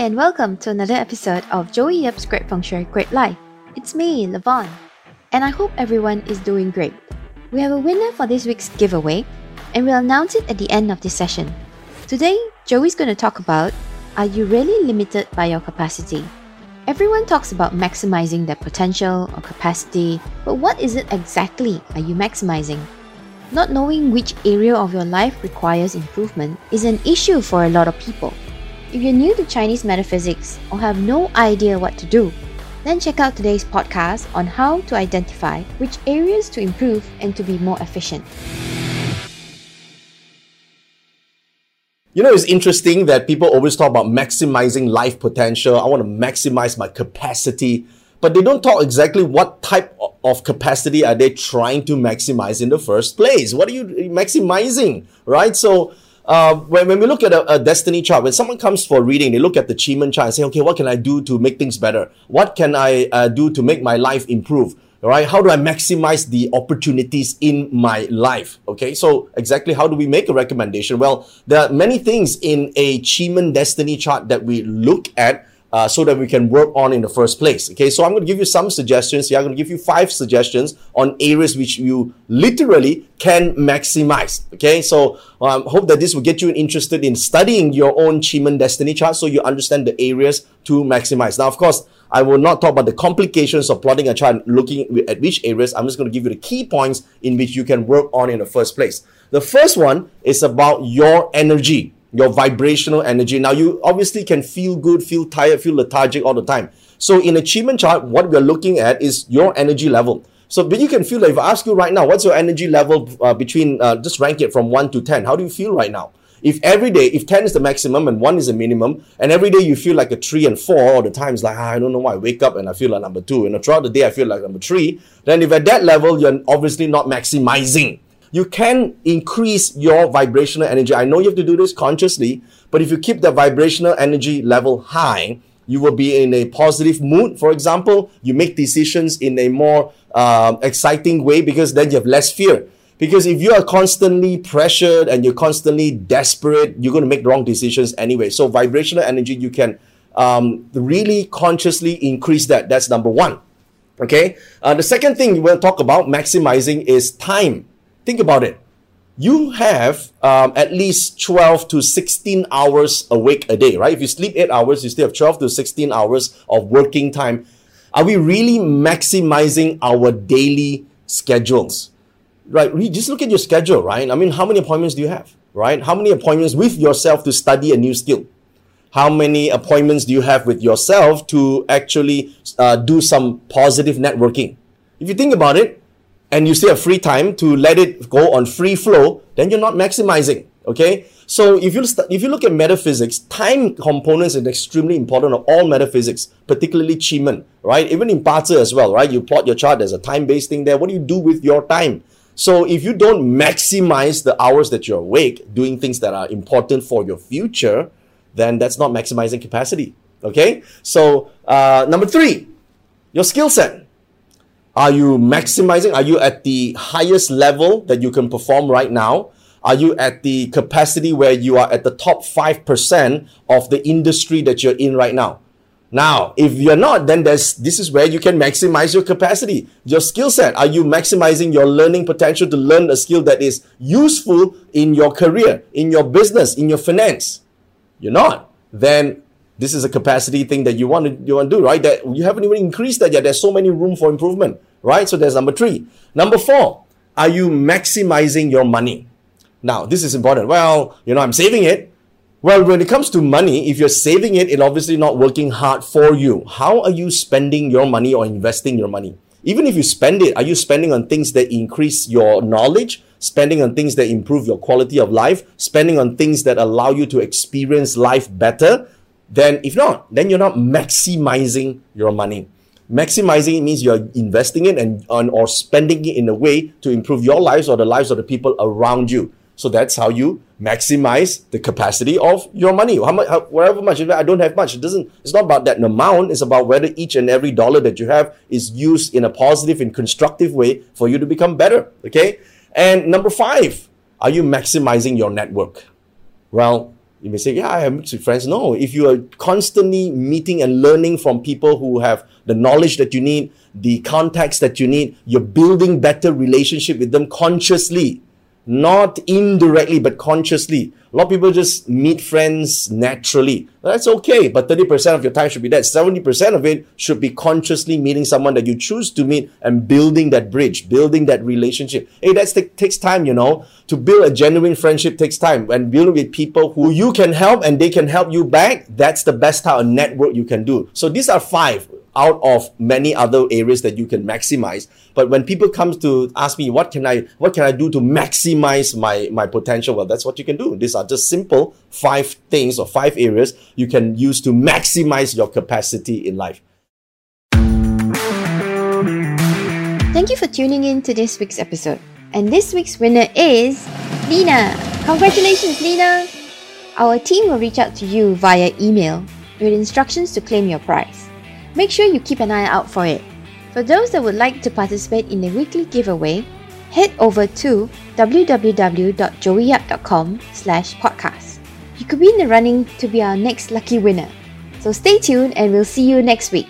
and welcome to another episode of Joey Yap's Great Shui Great Life. It's me, Levon, and I hope everyone is doing great. We have a winner for this week's giveaway, and we'll announce it at the end of this session. Today, Joey's going to talk about Are you really limited by your capacity? Everyone talks about maximizing their potential or capacity, but what is it exactly are you maximizing? Not knowing which area of your life requires improvement is an issue for a lot of people. If you're new to Chinese metaphysics or have no idea what to do, then check out today's podcast on how to identify which areas to improve and to be more efficient. You know, it's interesting that people always talk about maximizing life potential. I want to maximize my capacity, but they don't talk exactly what type of capacity are they trying to maximize in the first place. What are you maximizing, right? So, uh, when, when we look at a, a, destiny chart, when someone comes for reading, they look at the Qi Men chart and say, okay, what can I do to make things better? What can I uh, do to make my life improve? Right? How do I maximize the opportunities in my life? Okay, so exactly how do we make a recommendation? Well, there are many things in a Qi Men destiny chart that we look at uh, so that we can work on in the first place. Okay, so I'm going to give you some suggestions here. I'm going to give you five suggestions on areas which you literally can maximize. Okay, so um, hope that this will get you interested in studying your own Qi Men destiny chart so you understand the areas to maximize. Now, of course, I will not talk about the complications of plotting a chart looking at which areas. I'm just going to give you the key points in which you can work on in the first place. The first one is about your energy your vibrational energy. Now, you obviously can feel good, feel tired, feel lethargic all the time. So, in a Qi Men chart, what we're looking at is your energy level. So, but you can feel like if I ask you right now, what's your energy level uh, between, uh, just rank it from 1 to 10? How do you feel right now? If every day, if 10 is the maximum and 1 is the minimum, and every day you feel like a 3 and 4 all the time, it's like, ah, I don't know why I wake up and I feel like number 2, and throughout the day I feel like number 3, then if at that level, you're obviously not maximizing you can increase your vibrational energy. I know you have to do this consciously, but if you keep the vibrational energy level high, you will be in a positive mood. For example, you make decisions in a more uh, exciting way because then you have less fear. Because if you are constantly pressured and you're constantly desperate, you're going to make the wrong decisions anyway. So, vibrational energy, you can um, really consciously increase that. That's number one. Okay. Uh, the second thing we will talk about maximizing is time. Think about it. You have um, at least 12 to 16 hours awake a day, right? If you sleep eight hours, you still have 12 to 16 hours of working time. Are we really maximizing our daily schedules? Right? Just look at your schedule, right? I mean, how many appointments do you have, right? How many appointments with yourself to study a new skill? How many appointments do you have with yourself to actually uh, do some positive networking? If you think about it, and you still have free time to let it go on free flow, then you're not maximizing. Okay, so if you st- if you look at metaphysics, time components is extremely important of all metaphysics, particularly Qi Men, right? Even in Bazi as well, right? You plot your chart, there's a time-based thing there. What do you do with your time? So if you don't maximize the hours that you're awake doing things that are important for your future, then that's not maximizing capacity. Okay, so uh, number three, your skill set. Are you maximizing? Are you at the highest level that you can perform right now? Are you at the capacity where you are at the top 5% of the industry that you're in right now? Now, if you're not, then this is where you can maximize your capacity, your skill set. Are you maximizing your learning potential to learn a skill that is useful in your career, in your business, in your finance? You're not. Then this is a capacity thing that you want to you want to do, right? That you haven't even increased that yet. There's so many room for improvement, right? So there's number three. Number four, are you maximizing your money? Now, this is important. Well, you know, I'm saving it. Well, when it comes to money, if you're saving it, it obviously not working hard for you. How are you spending your money or investing your money? Even if you spend it, are you spending on things that increase your knowledge? Spending on things that improve your quality of life? Spending on things that allow you to experience life better? Then if not, then you're not maximizing your money. Maximizing means you're investing it and or spending it in a way to improve your lives or the lives of the people around you. So that's how you maximize the capacity of your money. How much, how, whatever much, I don't have much. It doesn't. It's not about that amount. It's about whether each and every dollar that you have is used in a positive and constructive way for you to become better. Okay. And number five, are you maximizing your network? Well, You may say, yeah, I have friends. No, if you are constantly meeting and learning from people who have the knowledge that you need, the context that you need, you're building better relationship with them consciously not indirectly but consciously. A lot of people just meet friends naturally. That's okay, but 30% of your time should be that. 70% of it should be consciously meeting someone that you choose to meet and building that bridge, building that relationship. Hey, that t- takes time, you know. To build a genuine friendship takes time. And building with people who you can help and they can help you back, that's the best type of network you can do. So these are five out of many other areas that you can maximize. But when people come to ask me, what can I, what can I do to maximize my, my potential? Well, that's what you can do. These are just simple five things or five areas you can use to maximize your capacity in life. Thank you for tuning in to this week's episode. And this week's winner is Lena. Congratulations, Lena! Our team will reach out to you via email with instructions to claim your prize. Make sure you keep an eye out for it. For those that would like to participate in the weekly giveaway, head over to www.joeyyap.com slash podcast. You could be in the running to be our next lucky winner. So stay tuned and we'll see you next week.